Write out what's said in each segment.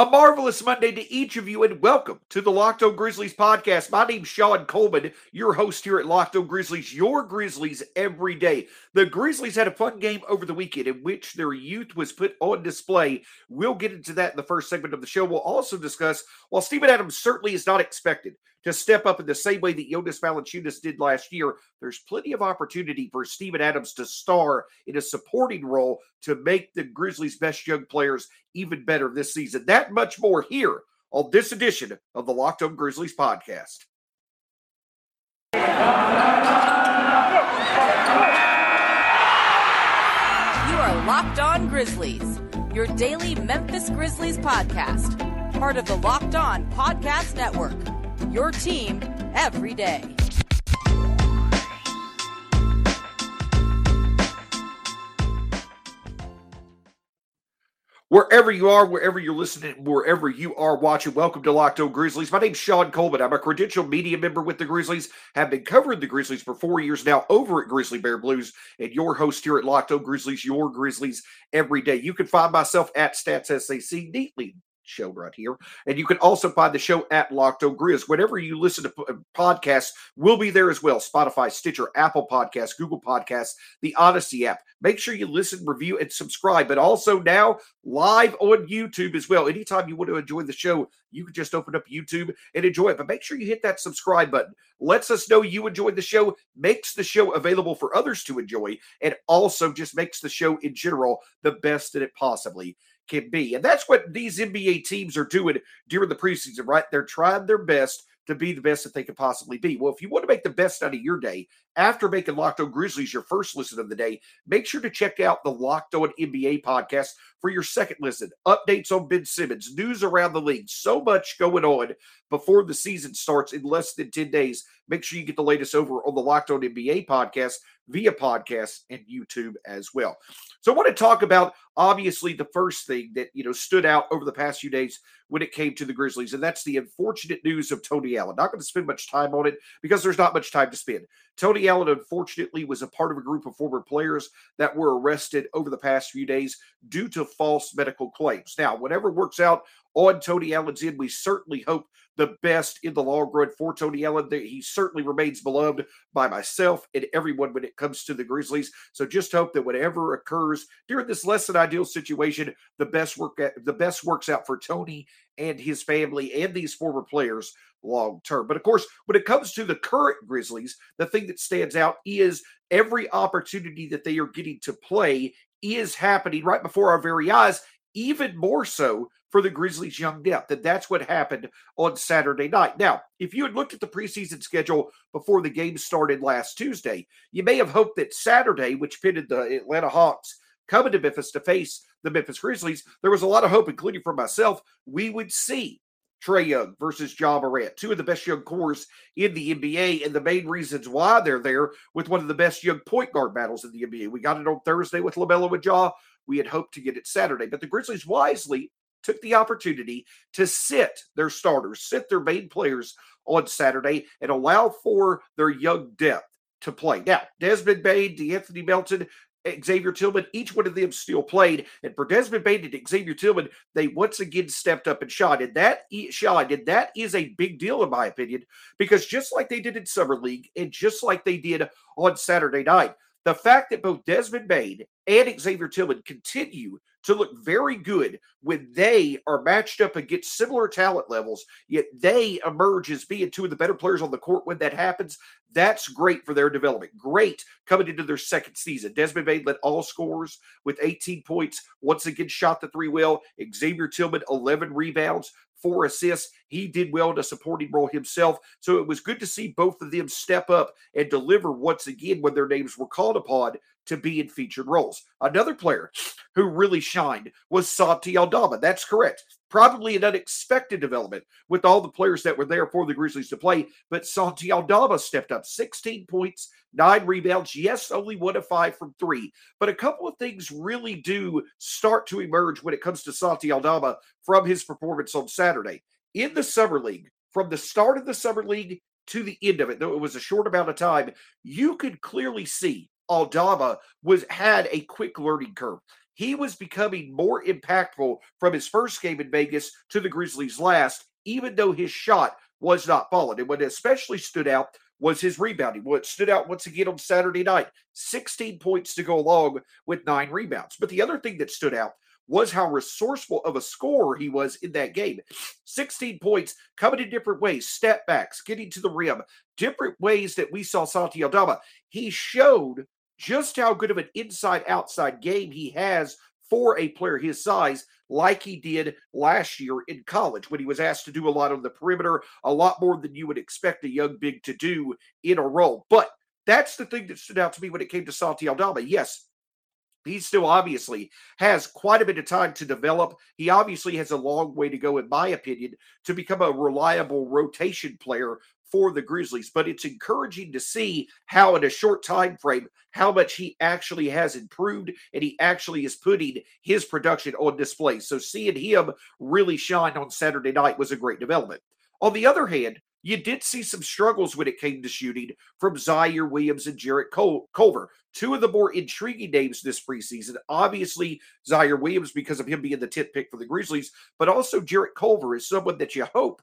A marvelous Monday to each of you, and welcome to the Locked On Grizzlies podcast. My name's Shawn Coleman, your host here at Locked On Grizzlies, your Grizzlies every day. The Grizzlies had a fun game over the weekend in which their youth was put on display. We'll get into that in the first segment of the show. We'll also discuss, while Steven Adams certainly is not expected to step up in the same way that Jonas Valanciunas did last year, there's plenty of opportunity for Steven Adams to star in a supporting role to make the Grizzlies' best young players even better this season. That much more here on this edition of the Locked On Grizzlies podcast. You are Locked On Grizzlies, your daily Memphis Grizzlies podcast, part of the Locked On Podcast Network. Your team every day. Wherever you are, wherever you're listening, wherever you are watching, welcome to Locked On Grizzlies. My name's Shawn Coleman. I'm a credentialed media member with the Grizzlies, have been covering the Grizzlies for four years now over at Grizzly Bear Blues, and your host here at Locked On Grizzlies, your Grizzlies every day. You can find myself at Stats SAC neatly show right here. And you can also find the show at Locked On Grizz. Whenever you listen to uh, podcasts, we'll be there as well. Spotify, Stitcher, Apple Podcasts, Google Podcasts, the Odyssey app. Make sure you listen, review, and subscribe. But also now live on YouTube as well. Anytime you want to enjoy the show, you can just open up YouTube and enjoy it. But make sure you hit that subscribe button. Lets us know you enjoyed the show, makes the show available for others to enjoy, and also just makes the show in general the best that it possibly can be. And that's what these NBA teams are doing during the preseason, right? They're trying their best to be the best that they could possibly be. Well, if you want to make the best out of your day, after making Locked On Grizzlies your first listen of the day, make sure to check out the Locked On NBA podcast for your second listen. Updates on Ben Simmons, news around the league, so much going on before the season starts in less than 10 days. Make sure you get the latest over on the Locked On NBA podcast via podcast and YouTube as well. So I want to talk about obviously the first thing that you know stood out over the past few days when it came to the Grizzlies, and that's the unfortunate news of Tony Allen. Not going to spend much time on it because there's not much time to spend. Tony Allen, unfortunately, was a part of a group of former players that were arrested over the past few days due to false medical claims. Now, whatever works out on Tony Allen's end, we certainly hope the best in the long run for Tony Allen. That he certainly remains beloved by myself and everyone when it comes to the Grizzlies. So just hope that whatever occurs during this less than ideal situation, the best work uh, the best works out for Tony and his family and these former players long term. But of course, when it comes to the current Grizzlies, the thing that stands out is every opportunity that they are getting to play is happening right before our very eyes, even more so for the Grizzlies' young depth. And that's what happened on Saturday night. Now, if you had looked at the preseason schedule before the game started last Tuesday, you may have hoped that Saturday, which pitted the Atlanta Hawks coming to Memphis to face the Memphis Grizzlies, there was a lot of hope, including for myself, we would see Trae Young versus Ja Morant, two of the best young cores in the NBA, and the main reasons why they're there with one of the best young point guard battles in the NBA. We got it on Thursday with LaMelo and Ja. We had hoped to get it Saturday, but the Grizzlies wisely took the opportunity to sit their starters, sit their main players on Saturday, and allow for their young depth to play. Now, Desmond Bane, De'Anthony Melton, Xavier Tillman, each one of them still played. And for Desmond Bane and Xavier Tillman, they once again stepped up and shot. And that shot, and that is a big deal, in my opinion, because just like they did in Summer League and just like they did on Saturday night, the fact that both Desmond Bane and Xavier Tillman continue to look very good when they are matched up against similar talent levels, yet they emerge as being two of the better players on the court when that happens. That's great for their development. Great coming into their second season. Desmond Bane led all scorers with 18 points. Once again, shot the three well. Xavier Tillman, 11 rebounds four assists. He did well in a supporting role himself. So it was good to see both of them step up and deliver once again when their names were called upon to be in featured roles. Another player who really shined was Santi Aldama. That's correct. Probably an unexpected development with all the players that were there for the Grizzlies to play, but Santi Aldama stepped up 16 points, nine rebounds. Yes, only one of five from three, but a couple of things really do start to emerge when it comes to Santi Aldama from his performance on Saturday. In the Summer League, from the start of the Summer League to the end of it, though it was a short amount of time, you could clearly see Aldama was had a quick learning curve. he was becoming more impactful from his first game in Vegas to the Grizzlies' last, even though his shot was not falling. And what especially stood out was his rebounding. What stood out once again on Saturday night 16 points to go along with nine rebounds. But the other thing that stood out was how resourceful of a scorer he was in that game. 16 points coming in different ways, step backs, getting to the rim, different ways that we saw Santi Aldama. He showed just how good of an inside outside game he has for a player his size, like he did last year in college when he was asked to do a lot on the perimeter, a lot more than you would expect a young big to do in a role. But that's the thing that stood out to me when it came to Santi Aldama. Yes, he still obviously has quite a bit of time to develop. He obviously has a long way to go, in my opinion, to become a reliable rotation player for the Grizzlies, but it's encouraging to see how in a short time frame how much he actually has improved and he actually is putting his production on display. So seeing him really shine on Saturday night was a great development. On the other hand, you did see some struggles when it came to shooting from Ziaire Williams and Jarrett Culver, two of the more intriguing names this preseason. Obviously, Ziaire Williams because of him being the 10th pick for the Grizzlies, but also Jarrett Culver is someone that you hope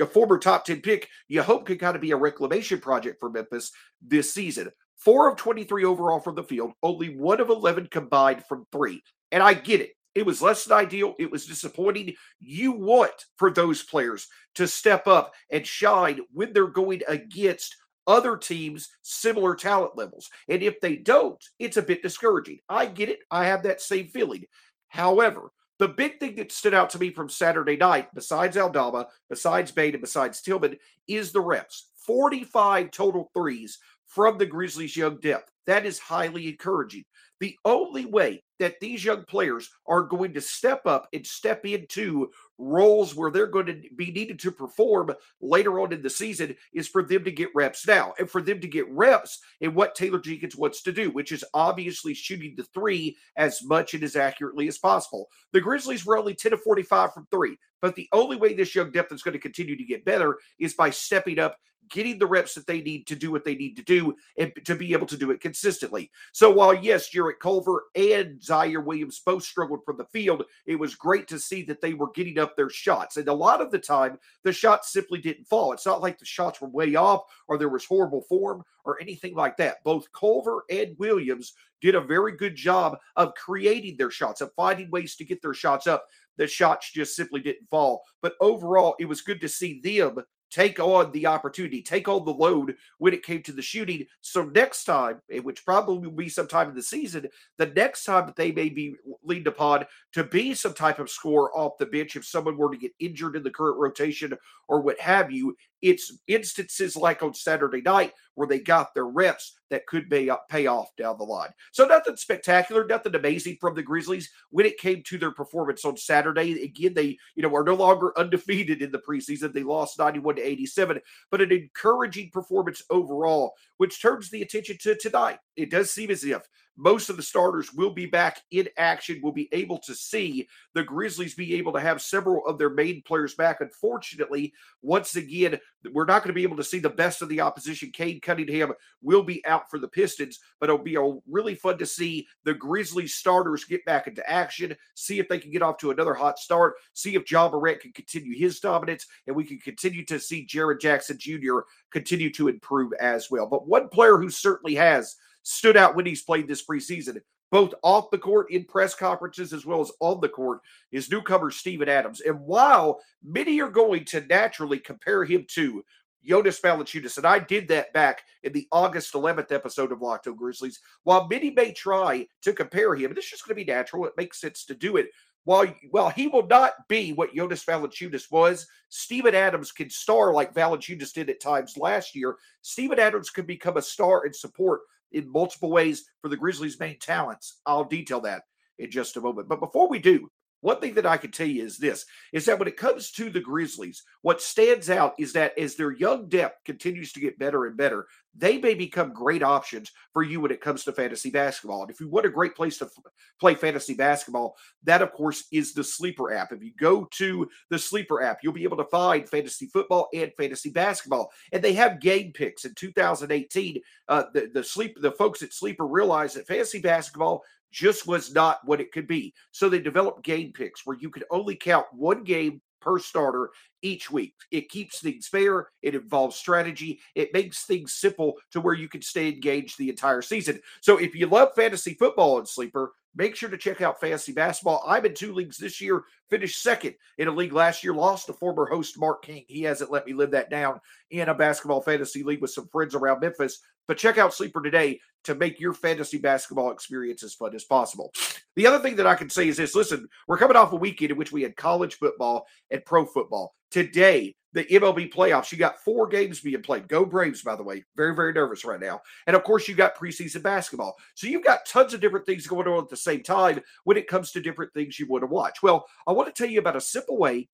a former top 10 pick, you hope could kind of be a reclamation project for Memphis this season. Four of 23 overall from the field, only one of 11 combined from three. And I get it. It was less than ideal. It was disappointing. You want for those players to step up and shine when they're going against other teams' similar talent levels. And if they don't, it's a bit discouraging. I get it. I have that same feeling. However, the big thing that stood out to me from Saturday night, besides Aldama, besides Bane, and besides Tillman, is the reps. 45 total threes from the Grizzlies' young depth. That is highly encouraging. The only way that these young players are going to step up and step into roles where they're going to be needed to perform later on in the season is for them to get reps now and for them to get reps in what Taylor Jenkins wants to do, which is obviously shooting the three as much and as accurately as possible. The Grizzlies were only 10 to 45 from three, but the only way this young depth is going to continue to get better is by stepping up getting the reps that they need to do what they need to do and to be able to do it consistently. So while yes, Jarrett Culver and Ziaire Williams both struggled from the field, it was great to see that they were getting up their shots. And a lot of the time, the shots simply didn't fall. It's not like the shots were way off or there was horrible form or anything like that. Both Culver and Williams did a very good job of creating their shots, of finding ways to get their shots up. The shots just simply didn't fall. But overall, it was good to see them take on the opportunity, take on the load when it came to the shooting. So next time, eh, which probably will be sometime in the season, the next time that they may be leaned upon to be some type of score off the bench if someone were to get injured in the current rotation or what have you, it's instances like on Saturday night where they got their reps that could pay, uh, pay off down the line. So nothing spectacular, nothing amazing from the Grizzlies when it came to their performance on Saturday. Again, they you know are no longer undefeated in the preseason. They lost 91 to 87, but an encouraging performance overall, which turns the attention to tonight. It does seem as if most of the starters will be back in action. We'll be able to see the Grizzlies be able to have several of their main players back. Unfortunately, once again, we're not going to be able to see the best of the opposition. Cade Cunningham will be out for the Pistons, but it'll be really fun to see the Grizzlies starters get back into action, see if they can get off to another hot start, see if Ja Morant can continue his dominance, and we can continue to see Jaren Jackson Jr. continue to improve as well. But one player who certainly has stood out when he's played this preseason, both off the court in press conferences as well as on the court, is newcomer Steven Adams. And while many are going to naturally compare him to Jonas Valanciunas, and I did that back in the August 11th episode of Locked On Grizzlies. While many may try to compare him, and it's just going to be natural, it makes sense to do it. While, while he will not be what Jonas Valanciunas was, Steven Adams can star like Valanciunas did at times last year. Steven Adams can become a star and support in multiple ways for the Grizzlies' main talents. I'll detail that in just a moment. But before we do, one thing that I can tell you is this is that when it comes to the Grizzlies, what stands out is that as their young depth continues to get better and better, they may become great options for you when it comes to fantasy basketball. And if you want a great place to f- play fantasy basketball, that of course is the Sleeper app. If you go to the Sleeper app, you'll be able to find fantasy football and fantasy basketball. And they have game picks in 2018. Uh, the the sleep the folks at Sleeper realized that fantasy basketball just was not what it could be. So they developed game picks where you could only count one game per starter each week. It keeps things fair. It involves strategy. It makes things simple to where you can stay engaged the entire season. So if you love fantasy football and sleeper, make sure to check out fantasy basketball. I'm in two leagues this year, finished second in a league last year, lost to former host Mark King. He hasn't let me live that down in a basketball fantasy league with some friends around Memphis. But check out Sleeper today to make your fantasy basketball experience as fun as possible. The other thing that I can say is this listen, we're coming off a weekend in which we had college football and pro football. Today, the MLB playoffs, you got four games being played. Go Braves, by the way. Very, very nervous right now. And of course, you got preseason basketball. So you've got tons of different things going on at the same time when it comes to different things you want to watch. Well, I want to tell you about a simple way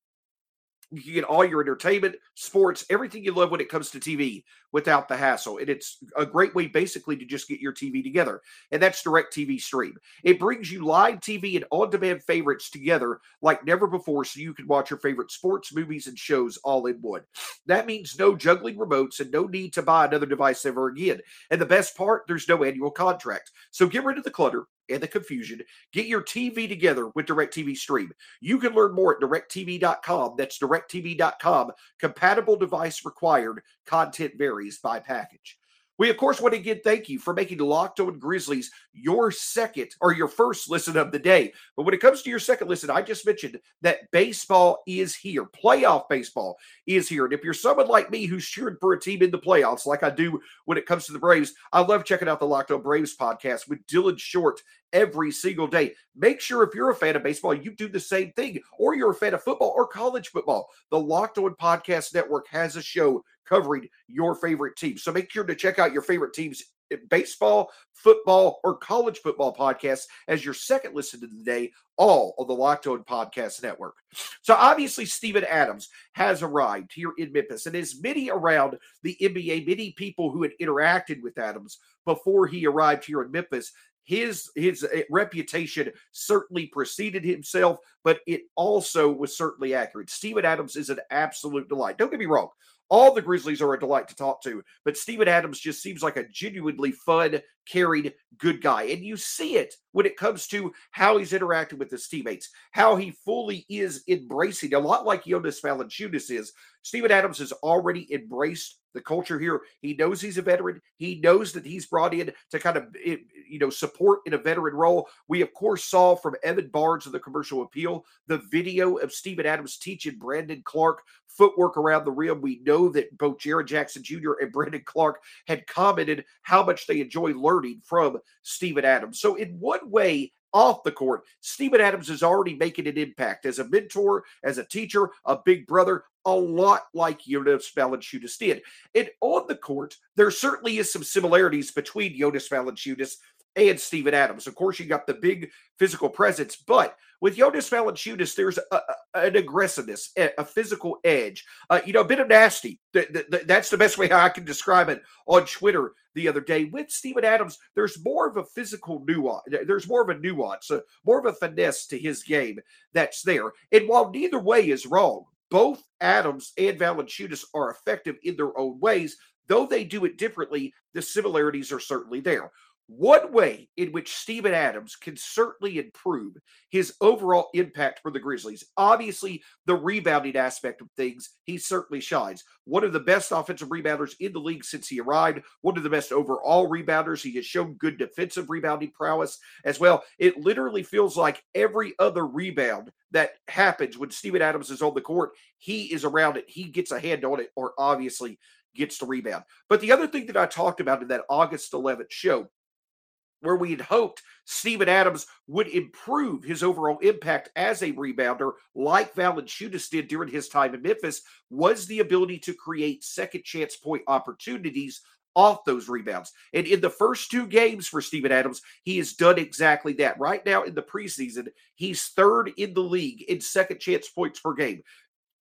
you can get all your entertainment, sports, everything you love when it comes to TV without the hassle. And it's a great way basically to just get your TV together. And that's DirecTV Stream. It brings you live TV and on demand favorites together like never before so you can watch your favorite sports, movies, and shows all in one. That means no juggling remotes and no need to buy another device ever again. And the best part, there's no annual contract. So get rid of the clutter and the confusion. Get your TV together with DirecTV Stream. You can learn more at directv.com. That's directv.com. Compatible device required. Content varies by package. We, of course, want to again thank you for making Locked On Grizzlies your second or your first listen of the day. But when it comes to your second listen, I just mentioned that baseball is here. Playoff baseball is here. And if you're someone like me who's cheering for a team in the playoffs, like I do when it comes to the Braves, I love checking out the Locked On Braves podcast with Dylan Short every single day. Make sure if you're a fan of baseball, you do the same thing, or you're a fan of football or college football. The Locked On Podcast Network has a show covering your favorite team. So make sure to check out your favorite teams baseball, football, or college football podcasts as your second listen to the day, all on the Locked On Podcast Network. So obviously, Steven Adams has arrived here in Memphis, and as many around the NBA, many people who had interacted with Adams before he arrived here in Memphis his his eh, reputation certainly preceded himself, but it also was certainly accurate. Steven Adams is an absolute delight. Don't get me wrong. All the Grizzlies are a delight to talk to, but Steven Adams just seems like a genuinely fun, carried, good guy. And you see it when it comes to how he's interacting with his teammates, how he fully is embracing, a lot like Jonas Valanciunas is. Steven Adams has already embraced the culture here. He knows he's a veteran. He knows that he's brought in to kind of eh, you know support in a veteran role. We of course saw from Evan Barnes of the Commercial Appeal the video of Steven Adams teaching Brandon Clarke footwork around the rim. We know that both Jaren Jackson Jr. and Brandon Clarke had commented how much they enjoy learning from Steven Adams. So in one way, off the court, Steven Adams is already making an impact as a mentor, as a teacher, a big brother, a lot like Jonas Valanciunas did. And on the court, there certainly is some similarities between Jonas Valanciunas and Steven Adams. Of course, you got the big physical presence, but with Jonas Valanciunas, there's a, a, an aggressiveness, a, a physical edge, uh, you know, a bit of nasty. that's the best way I can describe it on Twitter the other day. With Steven Adams, there's more of a physical nuance. There's more of a nuance, uh, more of a finesse to his game that's there. And while neither way is wrong, both Adams and Valanciunas are effective in their own ways. Though they do it differently, the similarities are certainly there. One way in which Steven Adams can certainly improve his overall impact for the Grizzlies, obviously the rebounding aspect of things, he certainly shines. One of the best offensive rebounders in the league since he arrived, one of the best overall rebounders. He has shown good defensive rebounding prowess as well. It literally feels like every other rebound that happens when Steven Adams is on the court, he is around it, he gets a hand on it, or obviously gets the rebound. But the other thing that I talked about in that August 11th show where we had hoped Steven Adams would improve his overall impact as a rebounder, like Valanciunas did during his time in Memphis, was the ability to create second chance point opportunities off those rebounds. And in the first two games for Steven Adams, he has done exactly that. Right now in the preseason, he's third in the league in second chance points per game.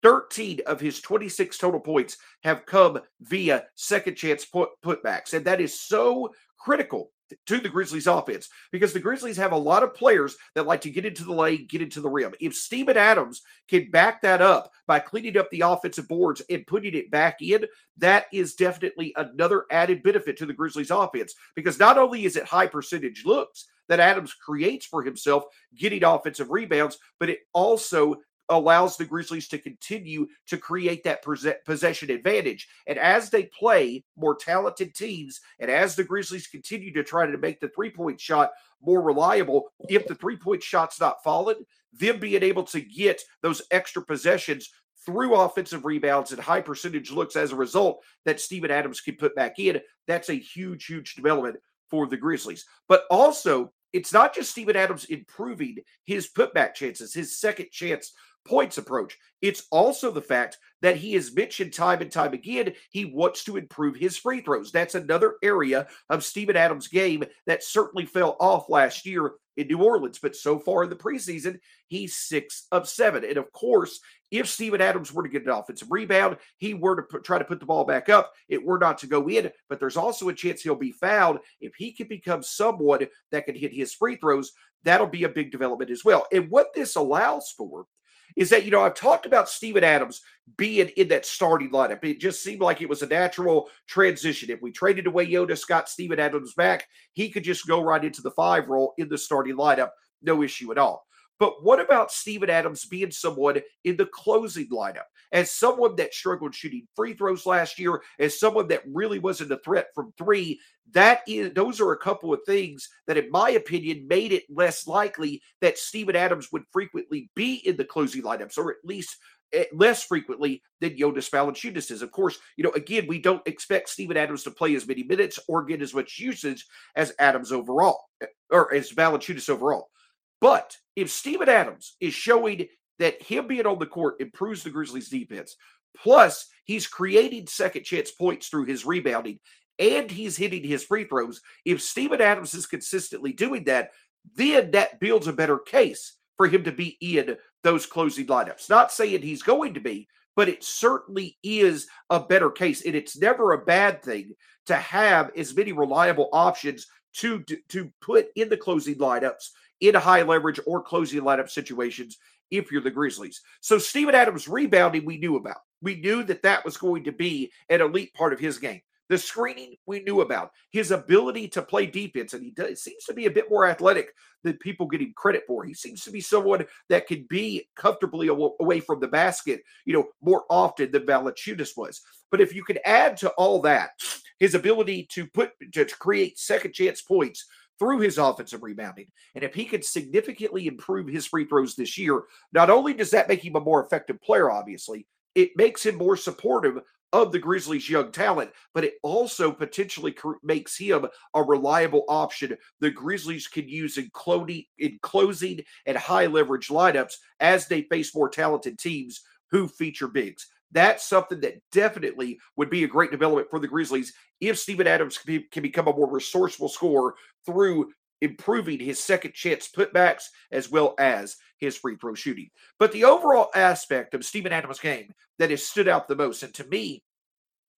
13 of his 26 total points have come via second chance put, putbacks. And that is so critical to the Grizzlies offense because the Grizzlies have a lot of players that like to get into the lane, get into the rim. If Steven Adams can back that up by cleaning up the offensive boards and putting it back in, that is definitely another added benefit to the Grizzlies offense because not only is it high percentage looks that Adams creates for himself getting offensive rebounds, but it also allows the Grizzlies to continue to create that possession advantage. And as they play more talented teams, and as the Grizzlies continue to try to make the three point shot more reliable, if the three point shot's not falling, them being able to get those extra possessions through offensive rebounds and high percentage looks as a result that Steven Adams can put back in, that's a huge, huge development for the Grizzlies. But also, it's not just Steven Adams improving his putback chances, his second chance points approach. It's also the fact that he has mentioned time and time again he wants to improve his free throws. That's another area of Steven Adams' game that certainly fell off last year in New Orleans. But so far in the preseason, he's six of seven. And of course, if Steven Adams were to get an offensive rebound, he were to put, try to put the ball back up, it were not to go in. But there's also a chance he'll be fouled. If he can become someone that can hit his free throws, that'll be a big development as well. And what this allows for is that, you know, I've talked about Steven Adams being in that starting lineup. It just seemed like it was a natural transition. If we traded away Yoda, got Steven Adams back, he could just go right into the five role in the starting lineup. No issue at all. But what about Steven Adams being someone in the closing lineup? As someone that struggled shooting free throws last year, as someone that really wasn't a threat from three, that is those are a couple of things that, in my opinion, made it less likely that Steven Adams would frequently be in the closing lineups, or at least eh, less frequently than Jonas Valanciunas is. Of course, you know, again, we don't expect Steven Adams to play as many minutes or get as much usage as Adams overall, eh, or as Valanciunas overall. But if Steven Adams is showing that him being on the court improves the Grizzlies defense, plus he's creating second chance points through his rebounding and he's hitting his free throws, if Steven Adams is consistently doing that, then that builds a better case for him to be in those closing lineups. Not saying he's going to be, but it certainly is a better case. And it's never a bad thing to have as many reliable options to, to put in the closing lineups in high leverage or closing lineup situations if you're the Grizzlies. So Steven Adams rebounding, we knew about. We knew that that was going to be an elite part of his game. The screening we knew about. His ability to play defense, and he does, seems to be a bit more athletic than people get him credit for. He seems to be someone that can be comfortably away from the basket, you know, more often than Valanciunas was. But if you could add to all that his ability to put to create second chance points through his offensive rebounding. And if he could significantly improve his free throws this year, not only does that make him a more effective player, obviously, it makes him more supportive of the Grizzlies' young talent, but it also potentially makes him a reliable option the Grizzlies can use in, in closing and high leverage lineups as they face more talented teams who feature bigs. That's something that definitely would be a great development for the Grizzlies if Steven Adams can, be, can become a more resourceful scorer through improving his second chance putbacks as well as his free throw shooting. But the overall aspect of Steven Adams' game that has stood out the most, and to me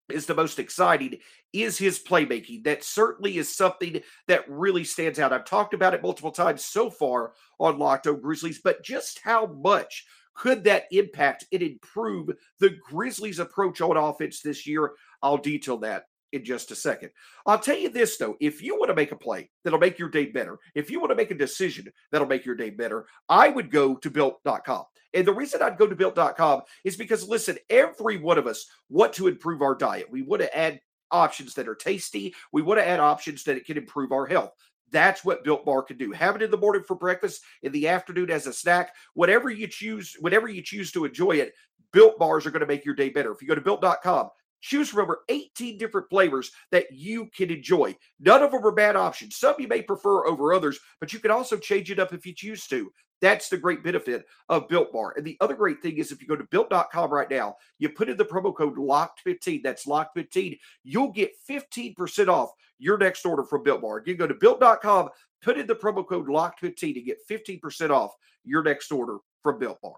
is the most exciting, is his playmaking. That certainly is something that really stands out. I've talked about it multiple times so far on Locked On Grizzlies, but just how much could that impact and improve the Grizzlies' approach on offense this year? I'll detail that in just a second. I'll tell you this though, if you want to make a play that'll make your day better, if you want to make a decision that'll make your day better, I would go to built.com. And the reason I'd go to built.com is because listen, every one of us want to improve our diet. We want to add options that are tasty. We want to add options that it can improve our health. That's what Built Bar can do. Have it in the morning for breakfast, in the afternoon as a snack, whatever you choose, whatever you choose to enjoy it. Built bars are going to make your day better. If you go to built.com, choose from over 18 different flavors that you can enjoy. None of them are bad options. Some you may prefer over others, but you can also change it up if you choose to. That's the great benefit of Built Bar. And the other great thing is if you go to built.com right now, you put in the promo code LOCKED15, that's LOCKED15, you'll get 15% off your next order from Built Bar. You go to built.com, put in the promo code LOCKED15 to get 15% off your next order from Built Bar.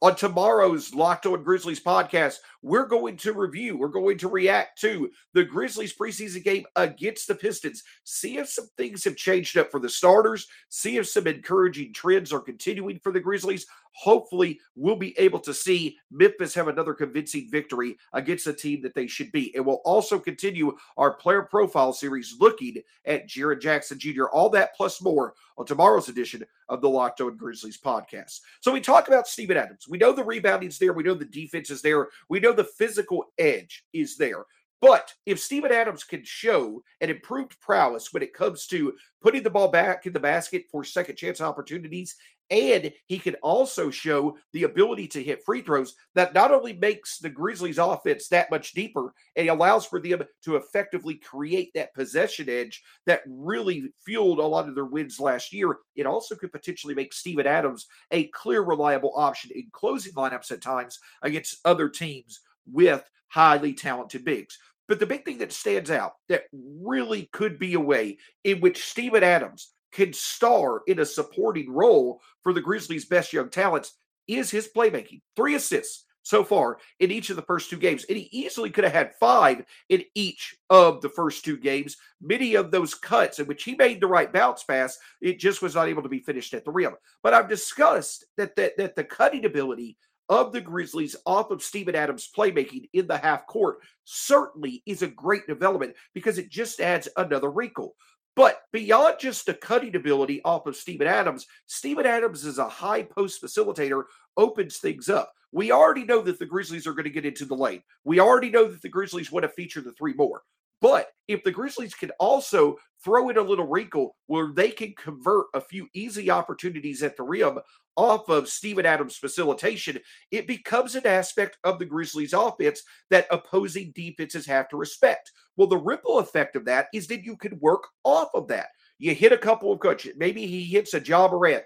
On tomorrow's Locked On Grizzlies podcast, we're going to review, we're going to react to the Grizzlies preseason game against the Pistons. See if some things have changed up for the starters, see if some encouraging trends are continuing for the Grizzlies. Hopefully we'll be able to see Memphis have another convincing victory against a team that they should be. And we'll also continue our player profile series looking at Jaren Jackson Jr. All that plus more on tomorrow's edition of the Locked On Grizzlies podcast. So we talk about Steven Adams. We know the rebounding's there. We know the defense is there. We know the physical edge is there. But if Steven Adams can show an improved prowess when it comes to putting the ball back in the basket for second chance opportunities, and he can also show the ability to hit free throws, that not only makes the Grizzlies offense that much deeper and allows for them to effectively create that possession edge that really fueled a lot of their wins last year, it also could potentially make Steven Adams a clear, reliable option in closing lineups at times against other teams with highly talented bigs. But the big thing that stands out that really could be a way in which Steven Adams could star in a supporting role for the Grizzlies' best young talents is his playmaking. Three assists so far in each of the first two games. And he easily could have had five in each of the first two games. Many of those cuts in which he made the right bounce pass, it just was not able to be finished at the rim. But I've discussed that that, that the cutting ability of the Grizzlies off of Steven Adams' playmaking in the half court certainly is a great development because it just adds another wrinkle. But beyond just the cutting ability off of Steven Adams, Steven Adams is a high post facilitator, opens things up. We already know that the Grizzlies are going to get into the lane. We already know that the Grizzlies want to feature the three more. But if the Grizzlies can also throw in a little wrinkle where they can convert a few easy opportunities at the rim off of Steven Adams' facilitation, it becomes an aspect of the Grizzlies' offense that opposing defenses have to respect. Well, the ripple effect of that is that you can work off of that. You hit a couple of coaches. Maybe he hits a Morant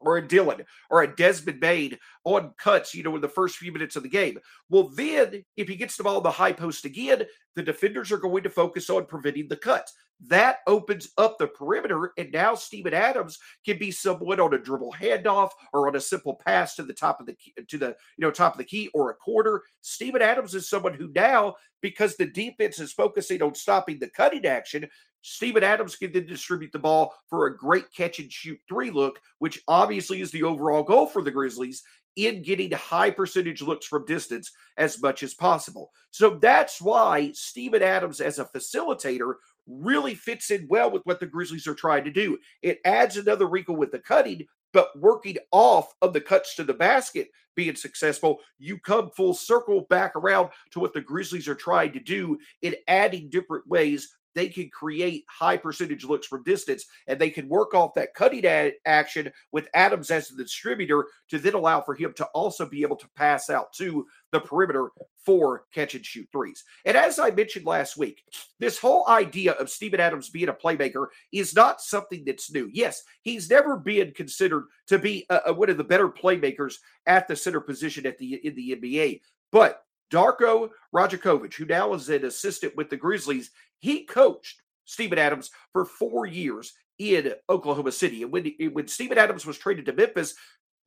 or a Dillon or a Desmond Bane on cuts, you know, in the first few minutes of the game. Well, then if he gets the ball in the high post again, the defenders are going to focus on preventing the cuts. That opens up the perimeter, and now Steven Adams can be someone on a dribble handoff or on a simple pass to the top of the key, to the you know top of the key or a quarter. Steven Adams is someone who now, because the defense is focusing on stopping the cutting action, Steven Adams can then distribute the ball for a great catch and shoot three look, which obviously is the overall goal for the Grizzlies in getting high percentage looks from distance as much as possible. So that's why Steven Adams, as a facilitator, really fits in well with what the Grizzlies are trying to do. It adds another wrinkle with the cutting, but working off of the cuts to the basket being successful, you come full circle back around to what the Grizzlies are trying to do in adding different ways they can create high percentage looks from distance and they can work off that cutting ad- action with Adams as the distributor to then allow for him to also be able to pass out to the perimeter for catch and shoot threes. And as I mentioned last week, this whole idea of Steven Adams being a playmaker is not something that's new. Yes, he's never been considered to be a, a, one of the better playmakers at the center position at the in the NBA, but Darko Rajakovic, who now is an assistant with the Grizzlies, he coached Steven Adams for four years in Oklahoma City. And when, when Steven Adams was traded to Memphis,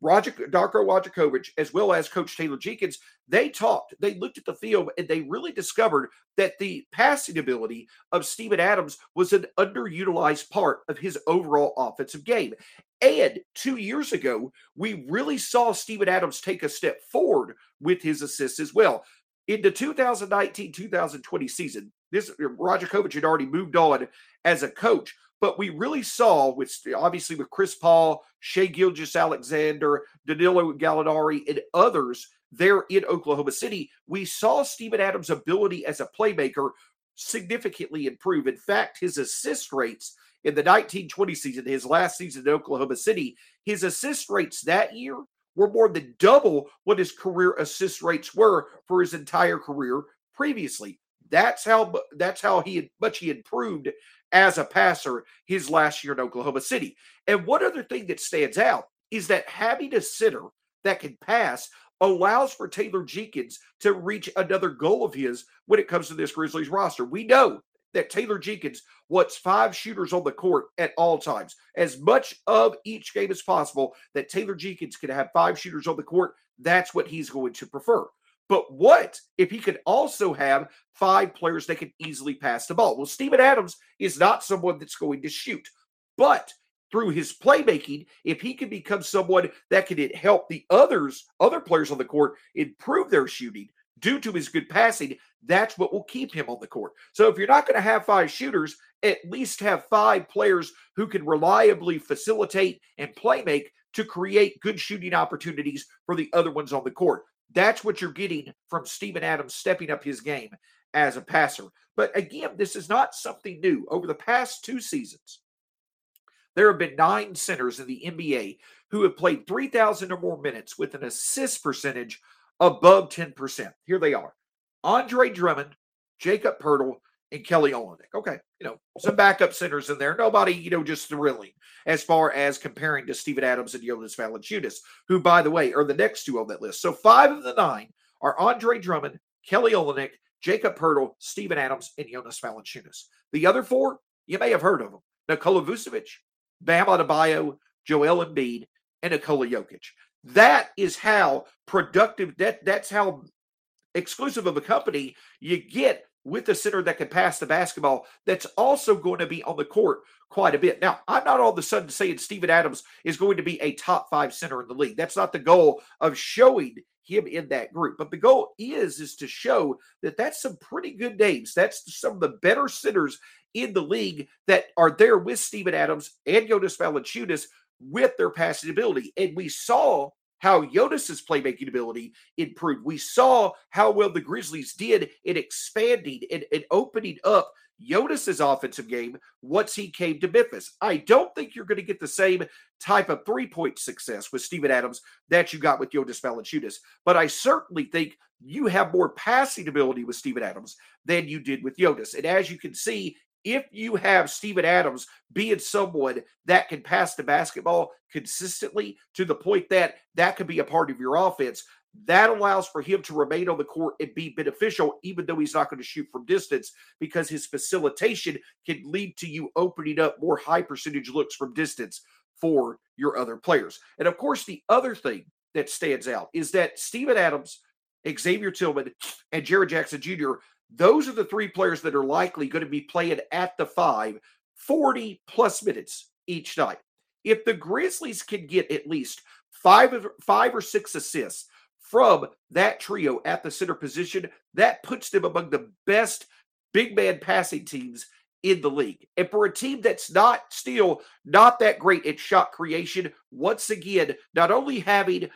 Roger Darko Rajakovic, as well as Coach Taylor Jenkins, they talked, they looked at the field, and they really discovered that the passing ability of Steven Adams was an underutilized part of his overall offensive game. And two years ago, we really saw Steven Adams take a step forward with his assists as well. In the 2019 2020 season, this Rajakovic had already moved on as a coach, but we really saw with obviously with Chris Paul, Shai Gilgeous-Alexander, Danilo Gallinari, and others there in Oklahoma City, we saw Steven Adams' ability as a playmaker significantly improve. In fact, his assist rates in the 1920 season, his last season in Oklahoma City, his assist rates that year were more than double what his career assist rates were for his entire career previously. That's how that's how he had, much he improved as a passer his last year in Oklahoma City. And one other thing that stands out is that having a center that can pass allows for Taylor Jenkins to reach another goal of his when it comes to this Grizzlies roster. We know that Taylor Jenkins wants five shooters on the court at all times. As much of each game as possible that Taylor Jenkins can have five shooters on the court, that's what he's going to prefer. But what if he could also have five players that could easily pass the ball? Well, Steven Adams is not someone that's going to shoot, but through his playmaking, if he can become someone that can help the others, other players on the court improve their shooting due to his good passing, that's what will keep him on the court. So if you're not going to have five shooters, at least have five players who can reliably facilitate and play make to create good shooting opportunities for the other ones on the court. That's what you're getting from Steven Adams stepping up his game as a passer. But again, this is not something new. Over the past two seasons, there have been nine centers in the NBA who have played 3,000 or more minutes with an assist percentage above 10%. Here they are Andre Drummond, Jacob Poeltl, and Kelly Olynyk. Okay, you know, some backup centers in there. Nobody, you know, just thrilling as far as comparing to Steven Adams and Jonas Valanciunas, who, by the way, are the next two on that list. So five of the nine are Andre Drummond, Kelly Olynyk, Jacob Poeltl, Steven Adams, and Jonas Valanciunas. The other four, you may have heard of them. Nikola Vucevic, Bam Adebayo, Joel Embiid, and Nikola Jokic. That is how productive that that's how exclusive of a company you get with a center that can pass the basketball that's also going to be on the court quite a bit. Now, I'm not all of a sudden saying Steven Adams is going to be a top five center in the league. That's not the goal of showing him in that group. But the goal is is to show that that's some pretty good names. That's some of the better centers in the league that are there with Steven Adams and Jonas Valanciunas with their passing ability. And we saw how Jonas's playmaking ability improved. We saw how well the Grizzlies did in expanding and, and opening up Jonas's offensive game once he came to Memphis. I don't think you're going to get the same type of three point success with Steven Adams that you got with Jonas Valanciunas, but I certainly think you have more passing ability with Steven Adams than you did with Jonas. And as you can see, if you have Steven Adams being someone that can pass the basketball consistently to the point that that could be a part of your offense, that allows for him to remain on the court and be beneficial, even though he's not going to shoot from distance, because his facilitation can lead to you opening up more high percentage looks from distance for your other players. And of course, the other thing that stands out is that Steven Adams, Xavier Tillman, and Jaren Jackson Jr. Those are the three players that are likely going to be playing at the five 40 plus minutes each night. If the Grizzlies can get at least five, five or six assists from that trio at the center position, that puts them among the best big man passing teams in the league. And for a team that's not still not that great at shot creation, once again, not only having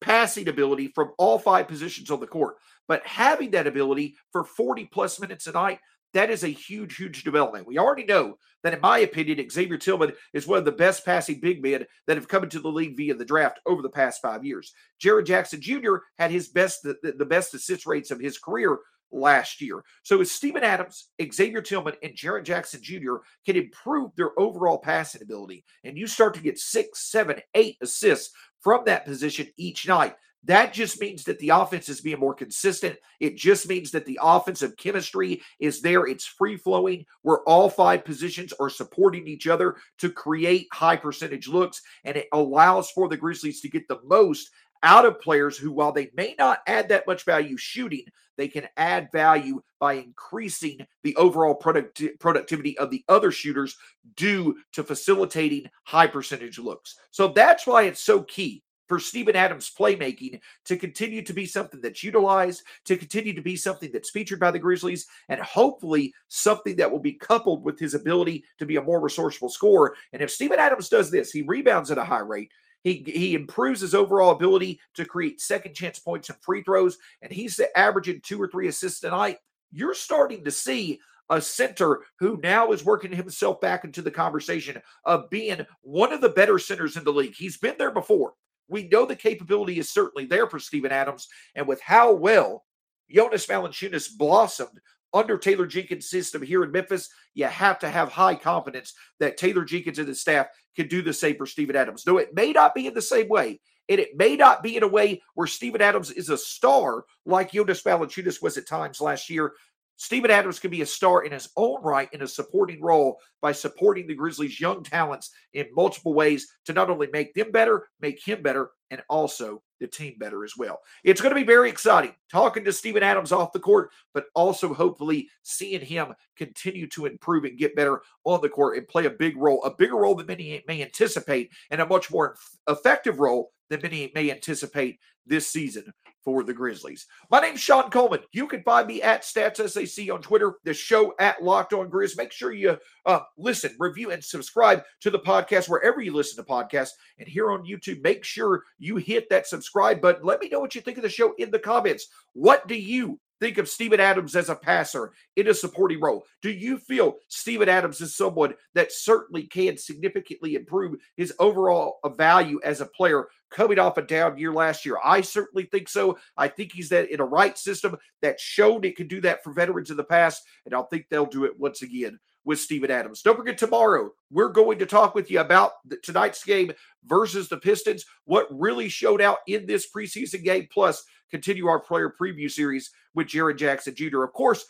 passing ability from all five positions on the court, but having that ability for 40 plus minutes a night, that is a huge, huge development. We already know that, in my opinion, Xavier Tillman is one of the best passing big men that have come into the league via the draft over the past five years. Jaren Jackson Jr. had his best, the, the best assist rates of his career last year. So as Steven Adams, Xavier Tillman, and Jaren Jackson Jr. can improve their overall passing ability, and you start to get six, seven, eight assists from that position each night, that just means that the offense is being more consistent. It just means that the offensive chemistry is there. It's free flowing, where all five positions are supporting each other to create high percentage looks. And it allows for the Grizzlies to get the most out of players who, while they may not add that much value shooting, they can add value by increasing the overall product- productivity of the other shooters due to facilitating high percentage looks. So that's why it's so key for Steven Adams' playmaking to continue to be something that's utilized, to continue to be something that's featured by the Grizzlies, and hopefully something that will be coupled with his ability to be a more resourceful scorer. And if Steven Adams does this, he rebounds at a high rate. He, he improves his overall ability to create second chance points and free throws, and he's averaging two or three assists a night. You're starting to see a center who now is working himself back into the conversation of being one of the better centers in the league. He's been there before. We know the capability is certainly there for Steven Adams. And with how well Jonas Valanciunas blossomed under Taylor Jenkins' system here in Memphis, you have to have high confidence that Taylor Jenkins and his staff can do the same for Steven Adams. Though it may not be in the same way, and it may not be in a way where Steven Adams is a star like Jonas Valanciunas was at times last year. Steven Adams can be a star in his own right in a supporting role by supporting the Grizzlies' young talents in multiple ways to not only make them better, make him better, and also the team better as well. It's going to be very exciting talking to Steven Adams off the court, but also hopefully seeing him continue to improve and get better on the court and play a big role, a bigger role than many may anticipate, and a much more effective role than many may anticipate this season for the Grizzlies. My name's Shawn Coleman. You can find me at StatsSAC on Twitter, the show at Locked On Grizz. Make sure you uh, listen, review, and subscribe to the podcast wherever you listen to podcasts. And here on YouTube, make sure you hit that subscribe button. Let me know what you think of the show in the comments. What do you think of Steven Adams as a passer in a supporting role? Do you feel Steven Adams is someone that certainly can significantly improve his overall value as a player coming off a down year last year? I certainly think so. I think he's that in a right system that showed it could do that for veterans in the past, and I think they'll do it once again with Steven Adams. Don't forget tomorrow, we're going to talk with you about the, tonight's game versus the Pistons, what really showed out in this preseason game, plus continue our player preview series with Jaren Jackson Jr. Of course,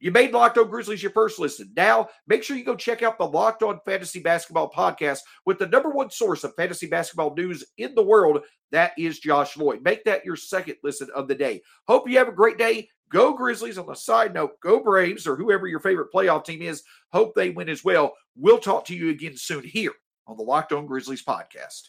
you made Locked On Grizzlies your first listen. Now, make sure you go check out the Locked On Fantasy Basketball podcast with the number one source of fantasy basketball news in the world. That is Josh Lloyd. Make that your second listen of the day. Hope you have a great day. Go Grizzlies. On a side note, go Braves or whoever your favorite playoff team is. Hope they win as well. We'll talk to you again soon here on the Locked On Grizzlies podcast.